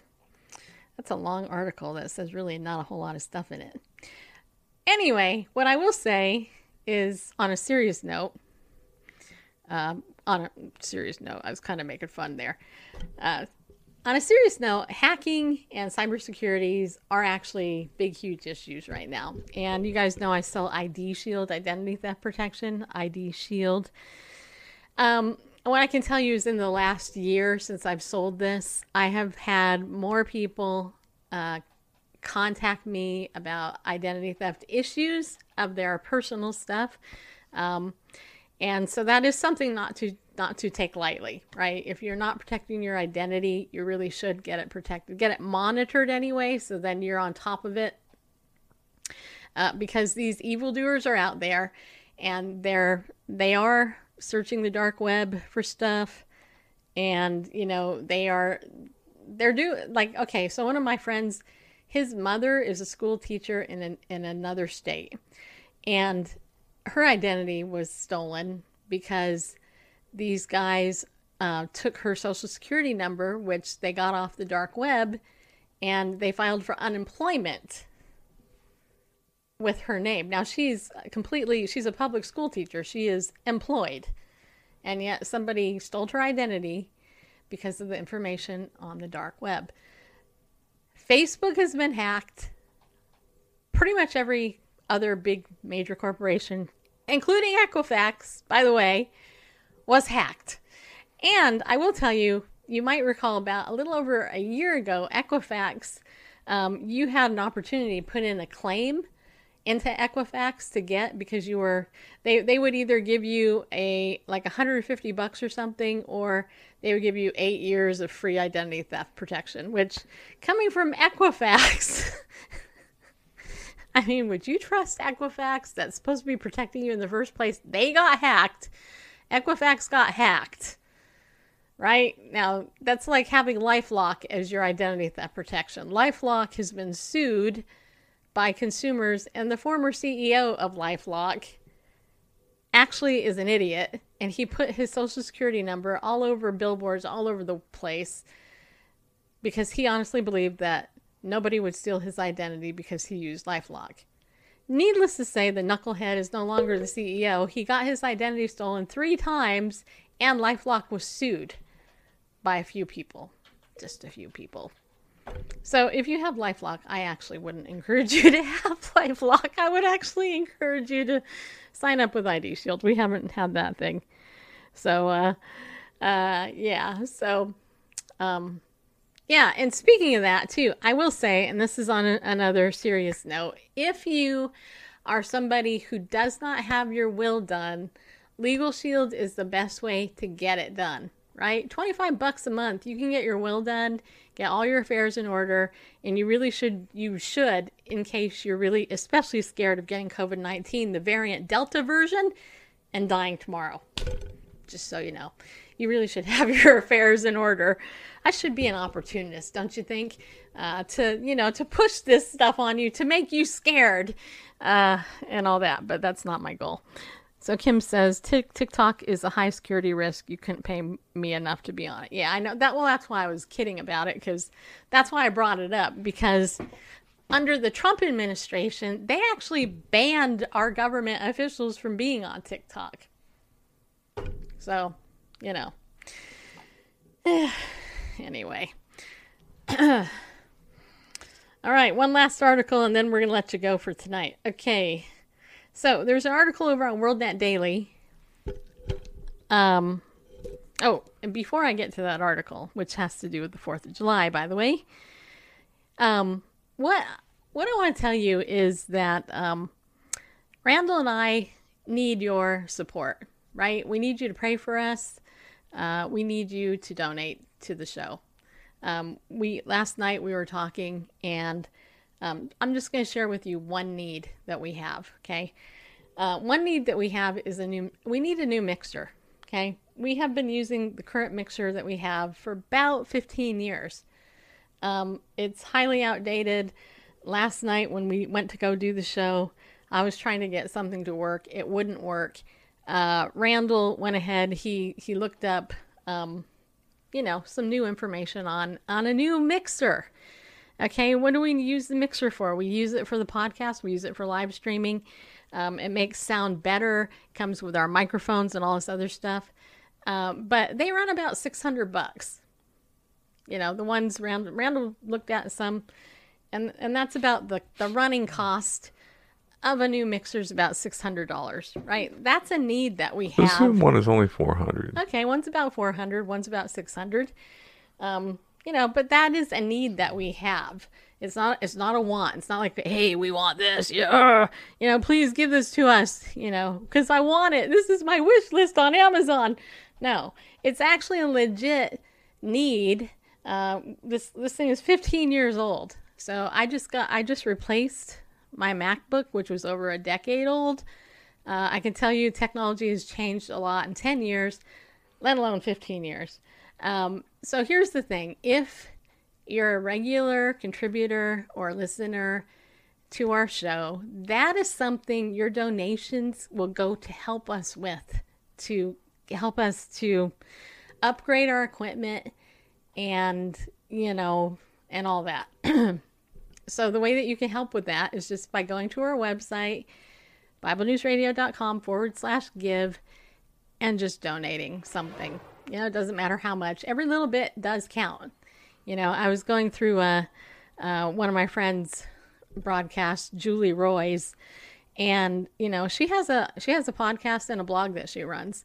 that's a long article that says really not a whole lot of stuff in it. Anyway, what I will say is on a serious note, um, on a serious note, I was kind of making fun there. Uh, on a serious note, hacking and cybersecurities are actually big, huge issues right now. And you guys know I sell ID Shield, Identity Theft Protection, ID Shield. Um, what I can tell you is in the last year since I've sold this, I have had more people uh, contact me about identity theft issues of their personal stuff. Um, and so that is something not to not to take lightly, right? If you're not protecting your identity, you really should get it protected, get it monitored anyway, so then you're on top of it. Uh, because these evildoers are out there, and they're they are searching the dark web for stuff, and you know they are they're doing like okay. So one of my friends, his mother is a school teacher in an, in another state, and her identity was stolen because these guys uh, took her social security number, which they got off the dark web, and they filed for unemployment with her name. Now she's completely, she's a public school teacher. She is employed. And yet somebody stole her identity because of the information on the dark web. Facebook has been hacked. Pretty much every other big major corporation, including Equifax, by the way, was hacked. And I will tell you, you might recall about a little over a year ago, Equifax, um, you had an opportunity to put in a claim into Equifax to get because you were they they would either give you a like 150 bucks or something or they would give you 8 years of free identity theft protection which coming from Equifax I mean would you trust Equifax that's supposed to be protecting you in the first place they got hacked Equifax got hacked. Right? Now, that's like having Lifelock as your identity theft protection. Lifelock has been sued by consumers, and the former CEO of Lifelock actually is an idiot, and he put his social security number all over billboards all over the place because he honestly believed that nobody would steal his identity because he used Lifelock. Needless to say, the knucklehead is no longer the CEO. He got his identity stolen three times, and Lifelock was sued by a few people. Just a few people. So if you have Lifelock, I actually wouldn't encourage you to have Lifelock. I would actually encourage you to sign up with ID Shield. We haven't had that thing. So, uh, uh, yeah. So, um, yeah, and speaking of that too, I will say, and this is on a, another serious note, if you are somebody who does not have your will done, Legal Shield is the best way to get it done, right? 25 bucks a month, you can get your will done, get all your affairs in order, and you really should you should in case you're really especially scared of getting COVID-19, the variant Delta version and dying tomorrow. Just so you know. You really should have your affairs in order. I should be an opportunist, don't you think? Uh, to you know to push this stuff on you to make you scared uh, and all that, but that's not my goal. So Kim says TikTok is a high security risk. You couldn't pay me enough to be on it. Yeah, I know that. Well, that's why I was kidding about it because that's why I brought it up because under the Trump administration, they actually banned our government officials from being on TikTok. So, you know. anyway. All right, one last article and then we're going to let you go for tonight. Okay. So, there's an article over on WorldNet Daily. Um Oh, and before I get to that article, which has to do with the 4th of July, by the way, um what what I want to tell you is that um Randall and I need your support, right? We need you to pray for us. Uh, we need you to donate to the show. Um, we last night we were talking, and um, I'm just going to share with you one need that we have. Okay, uh, one need that we have is a new. We need a new mixer. Okay, we have been using the current mixer that we have for about 15 years. Um, it's highly outdated. Last night when we went to go do the show, I was trying to get something to work. It wouldn't work. Uh, Randall went ahead. He he looked up, um, you know, some new information on on a new mixer. Okay, what do we use the mixer for? We use it for the podcast. We use it for live streaming. Um, it makes sound better. Comes with our microphones and all this other stuff. Um, but they run about six hundred bucks. You know, the ones Randall, Randall looked at some, and and that's about the the running cost of a new mixer is about six hundred dollars, right? That's a need that we have. This one is only four hundred. Okay, one's about four hundred, one's about six hundred. Um, you know, but that is a need that we have. It's not it's not a want. It's not like hey, we want this. Yeah. You know, please give this to us, you know, cuz I want it. This is my wish list on Amazon. No. It's actually a legit need. Uh, this this thing is 15 years old. So I just got I just replaced my MacBook, which was over a decade old. Uh, I can tell you technology has changed a lot in 10 years, let alone 15 years. Um, so here's the thing if you're a regular contributor or listener to our show, that is something your donations will go to help us with, to help us to upgrade our equipment and, you know, and all that. So the way that you can help with that is just by going to our website, BibleNewsRadio.com forward slash give, and just donating something. You know, it doesn't matter how much. Every little bit does count. You know, I was going through a, uh, one of my friends' broadcast, Julie Roys, and you know she has a she has a podcast and a blog that she runs,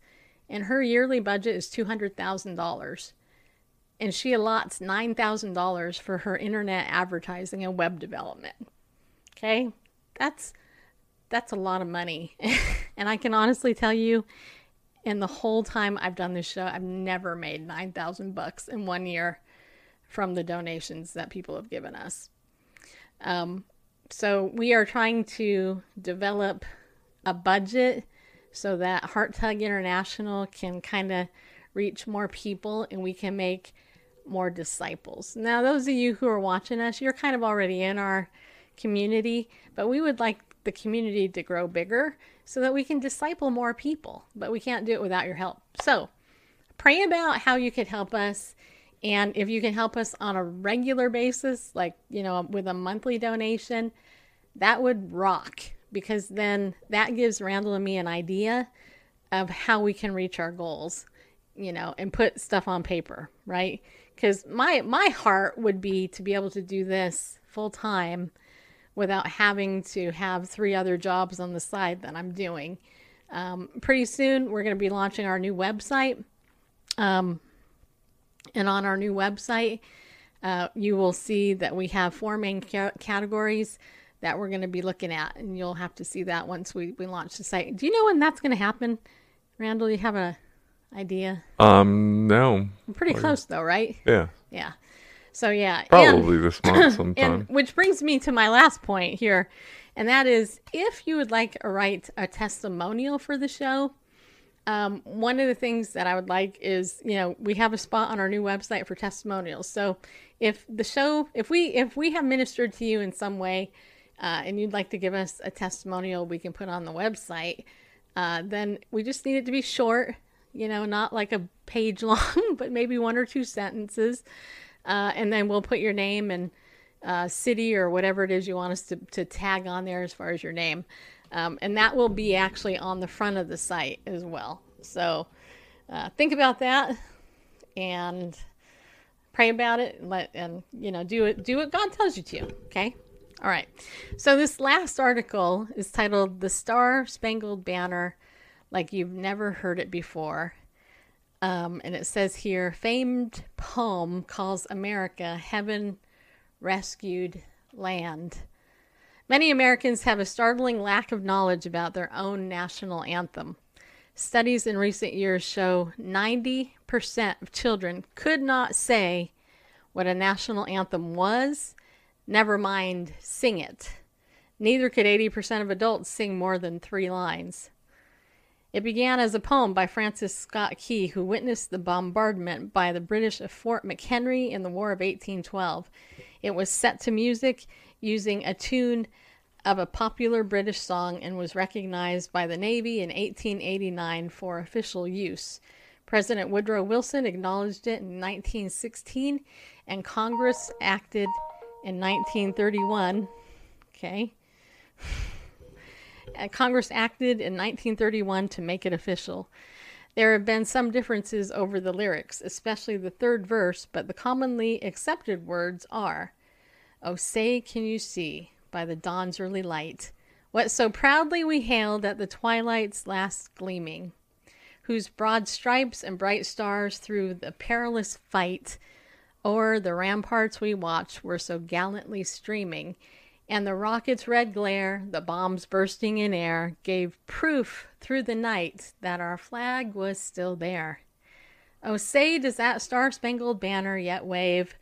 and her yearly budget is two hundred thousand dollars and she allots $9,000 for her internet advertising and web development. Okay? That's that's a lot of money. and I can honestly tell you in the whole time I've done this show, I've never made 9,000 bucks in one year from the donations that people have given us. Um, so we are trying to develop a budget so that Heart Tug International can kind of reach more people and we can make more disciples. Now, those of you who are watching us, you're kind of already in our community, but we would like the community to grow bigger so that we can disciple more people, but we can't do it without your help. So, pray about how you could help us. And if you can help us on a regular basis, like, you know, with a monthly donation, that would rock because then that gives Randall and me an idea of how we can reach our goals, you know, and put stuff on paper, right? because my my heart would be to be able to do this full time without having to have three other jobs on the side that I'm doing. Um, pretty soon, we're going to be launching our new website. Um, and on our new website, uh, you will see that we have four main ca- categories that we're going to be looking at. And you'll have to see that once we, we launch the site. Do you know when that's going to happen? Randall, you have a idea? Um, no. Pretty close though, right? Yeah. Yeah. So yeah, probably and, this month sometime. And, which brings me to my last point here, and that is if you would like to write a testimonial for the show. Um, one of the things that I would like is, you know, we have a spot on our new website for testimonials. So if the show, if we if we have ministered to you in some way, uh, and you'd like to give us a testimonial, we can put on the website. Uh, then we just need it to be short you know, not like a page long, but maybe one or two sentences. Uh, and then we'll put your name and uh, city or whatever it is you want us to, to tag on there as far as your name. Um, and that will be actually on the front of the site as well. So uh, think about that and pray about it and let and you know do it do what God tells you to. Okay. All right. So this last article is titled "The Star Spangled Banner," like you've never heard it before. Um, and it says here, famed poem calls America heaven rescued land. Many Americans have a startling lack of knowledge about their own national anthem. Studies in recent years show 90% of children could not say what a national anthem was, never mind sing it. Neither could 80% of adults sing more than three lines. It began as a poem by Francis Scott Key, who witnessed the bombardment by the British of Fort McHenry in the War of 1812. It was set to music using a tune of a popular British song and was recognized by the Navy in 1889 for official use. President Woodrow Wilson acknowledged it in 1916, and Congress acted in 1931. Okay. Uh, Congress acted in 1931 to make it official. There have been some differences over the lyrics, especially the third verse, but the commonly accepted words are Oh, say, can you see by the dawn's early light what so proudly we hailed at the twilight's last gleaming, whose broad stripes and bright stars through the perilous fight o'er the ramparts we watched were so gallantly streaming and the rocket's red glare, the bombs bursting in air, gave proof through the night that our flag was still there. Oh, say, does that star spangled banner yet wave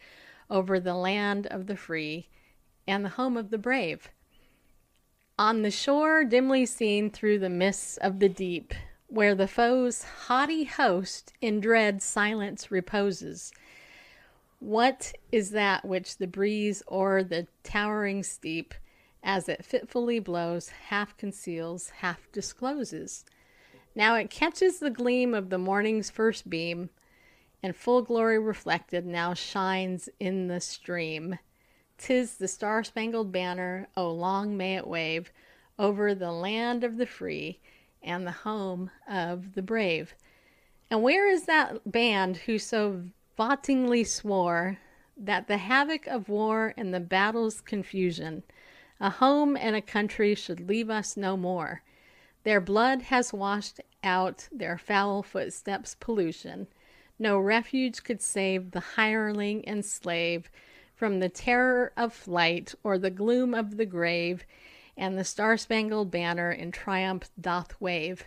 over the land of the free and the home of the brave? On the shore, dimly seen through the mists of the deep, where the foe's haughty host in dread silence reposes, what is that which the breeze o'er the towering steep, as it fitfully blows, half conceals, half discloses? Now it catches the gleam of the morning's first beam, and full glory reflected now shines in the stream. Tis the star spangled banner, oh, long may it wave over the land of the free and the home of the brave. And where is that band who so vauntingly swore that the havoc of war and the battle's confusion, a home and a country should leave us no more. Their blood has washed out their foul footsteps' pollution. No refuge could save the hireling and slave from the terror of flight or the gloom of the grave, and the star spangled banner in triumph doth wave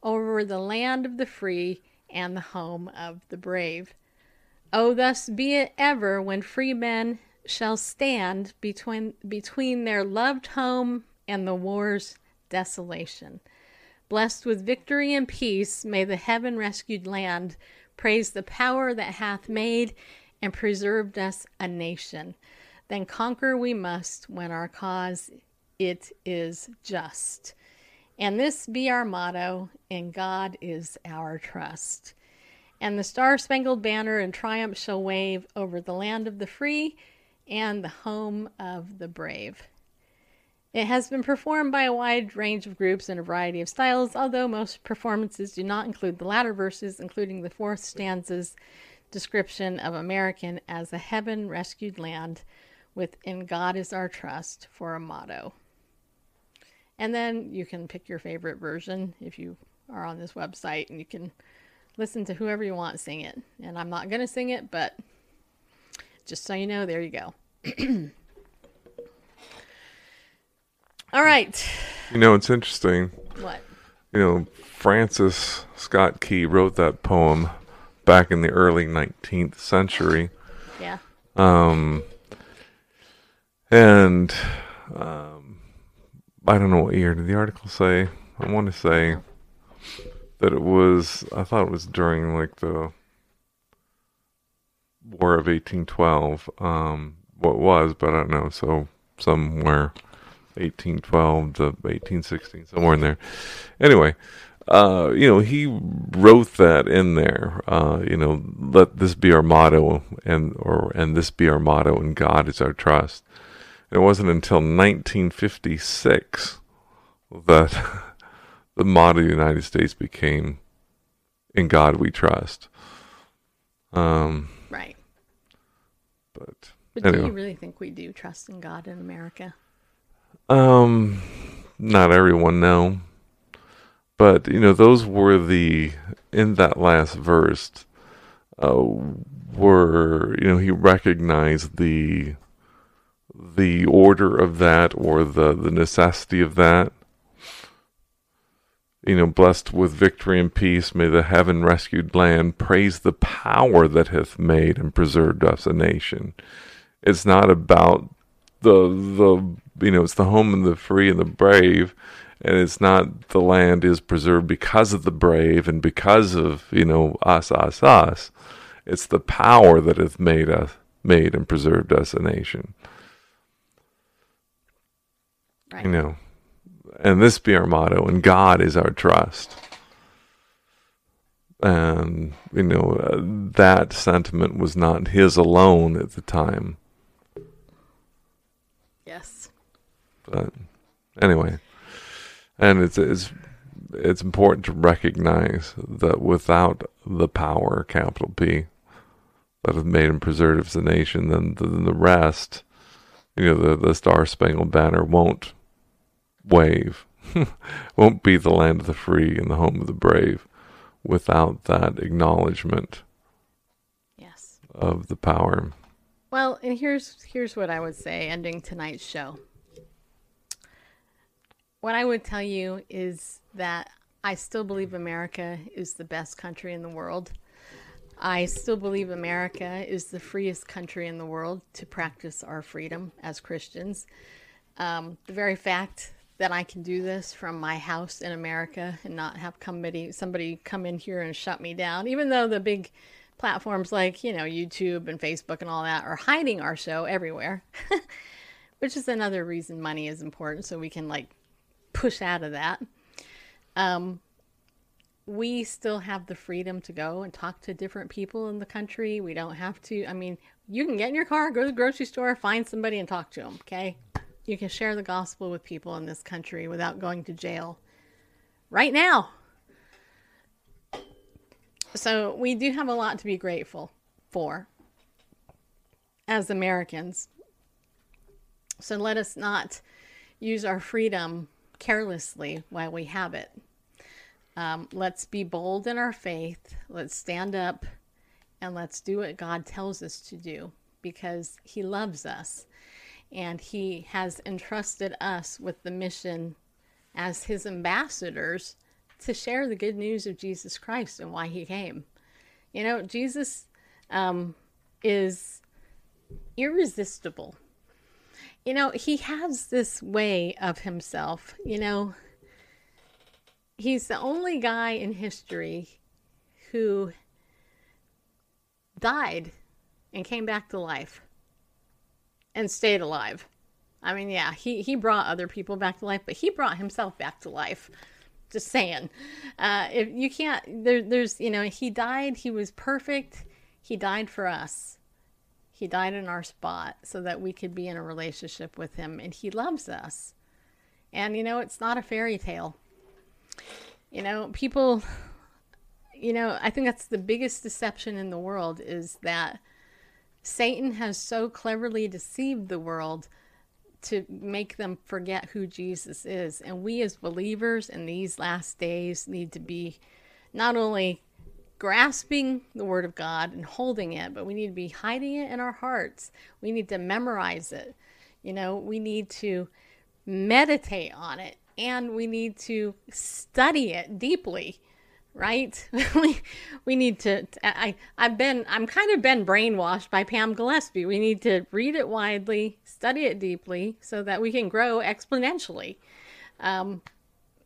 over the land of the free and the home of the brave. Oh, thus be it ever when free men shall stand between, between their loved home and the war's desolation. Blessed with victory and peace, may the heaven rescued land praise the power that hath made and preserved us a nation. Then conquer we must when our cause it is just. And this be our motto, and God is our trust and the Star Spangled Banner in triumph shall wave over the land of the free and the home of the brave. It has been performed by a wide range of groups in a variety of styles, although most performances do not include the latter verses, including the fourth stanza's description of American as a heaven rescued land with In God is Our Trust for a motto. And then you can pick your favorite version if you are on this website and you can listen to whoever you want sing it. And I'm not going to sing it, but just so you know, there you go. All right. You know, it's interesting. What? You know, Francis Scott Key wrote that poem back in the early 19th century. Yeah. Um, and um, I don't know what year did the article say. I want to say that it was I thought it was during like the War of 1812. Um, what was, but I don't know. So somewhere 1812 to 1816, somewhere in there. Anyway, uh, you know, he wrote that in there. Uh, you know, let this be our motto, and or and this be our motto, and God is our trust. It wasn't until 1956 that the motto of the United States became "In God We Trust." Um, Right. but But Anyway. do you really think we do trust in God in America? Um, not everyone, no. But you know, those were the in that last verse. Uh, were you know he recognized the the order of that or the the necessity of that. You know, blessed with victory and peace, may the heaven rescued land praise the power that hath made and preserved us a nation. It's not about the the you know it's the home of the free and the brave and it's not the land is preserved because of the brave and because of you know us us us it's the power that hath made us made and preserved us a nation Right. you know and this be our motto and god is our trust and you know uh, that sentiment was not his alone at the time Yes. but anyway and it's it's it's important to recognize that without the power capital p that have made and preserved the nation then the, the rest you know the, the star spangled banner won't wave won't be the land of the free and the home of the brave without that acknowledgement Yes. of the power Well, and here's here's what I would say ending tonight's show. What I would tell you is that I still believe America is the best country in the world. I still believe America is the freest country in the world to practice our freedom as Christians. Um, the very fact that I can do this from my house in America and not have somebody somebody come in here and shut me down, even though the big platforms like you know YouTube and Facebook and all that are hiding our show everywhere, which is another reason money is important, so we can like push out of that. Um, we still have the freedom to go and talk to different people in the country. We don't have to. I mean, you can get in your car, go to the grocery store, find somebody, and talk to them. Okay, you can share the gospel with people in this country without going to jail. Right now. So we do have a lot to be grateful for as Americans. So let us not use our freedom carelessly while we have it. Um, let's be bold in our faith. Let's stand up and let's do what God tells us to do because He loves us and He has entrusted us with the mission as His ambassadors to share the good news of Jesus Christ and why He came. You know, Jesus um, is irresistible. You know, He has this way of Himself, you know he's the only guy in history who died and came back to life and stayed alive. I mean, yeah, he, he brought other people back to life, but he brought himself back to life. Just saying. Uh, if you can't, there, there's, you know, he died, he was perfect, he died for us. He died in our spot so that we could be in a relationship with him, and he loves us. And, you know, it's not a fairy tale. You know, people, you know, I think that's the biggest deception in the world is that Satan has so cleverly deceived the world to make them forget who Jesus is. And we as believers in these last days need to be not only grasping the Word of God and holding it, but we need to be hiding it in our hearts. We need to memorize it. You know, we need to meditate on it and we need to study it deeply right? We, we need to i i've been i'm kind of been brainwashed by pam gillaspie. We need to read it widely study it deeply so that we can grow exponentially. Um,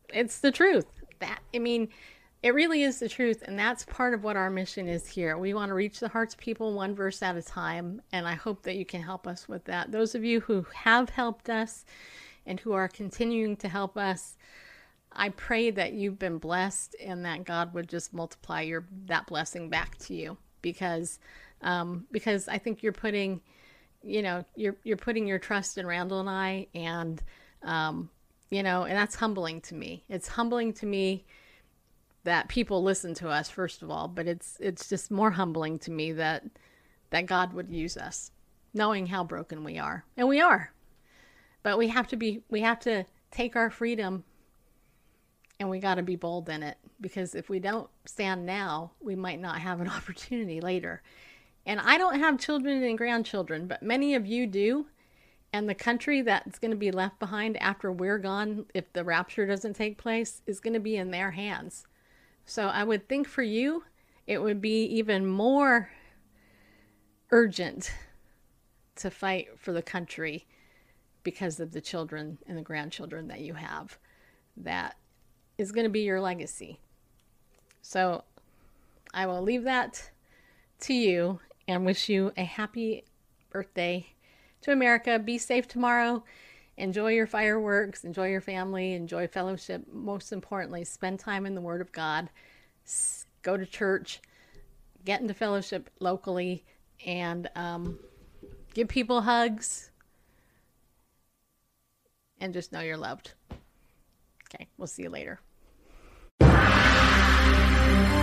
it's the truth. That i mean it really is the truth and that's part of what our mission is here. We want to reach the hearts of people one verse at a time and i hope that you can help us with that. Those of you who have helped us and who are continuing to help us I pray that you've been blessed and that God would just multiply your that blessing back to you because um, because I think you're putting you know you're you're putting your trust in Randall and I and um, you know and that's humbling to me. It's humbling to me that people listen to us first of all, but it's it's just more humbling to me that that God would use us knowing how broken we are. And we are. But we have to be we have to take our freedom and we got to be bold in it because if we don't stand now, we might not have an opportunity later. And I don't have children and grandchildren, but many of you do. And the country that's going to be left behind after we're gone, if the rapture doesn't take place, is going to be in their hands. So I would think for you, it would be even more urgent to fight for the country because of the children and the grandchildren that you have. That is going to be your legacy. So I will leave that to you and wish you a happy birthday to America. Be safe tomorrow. Enjoy your fireworks, enjoy your family, enjoy fellowship. Most importantly, spend time in the Word of God. Go to church, get into fellowship locally, and um, give people hugs. And just know you're loved. Okay, we'll see you later.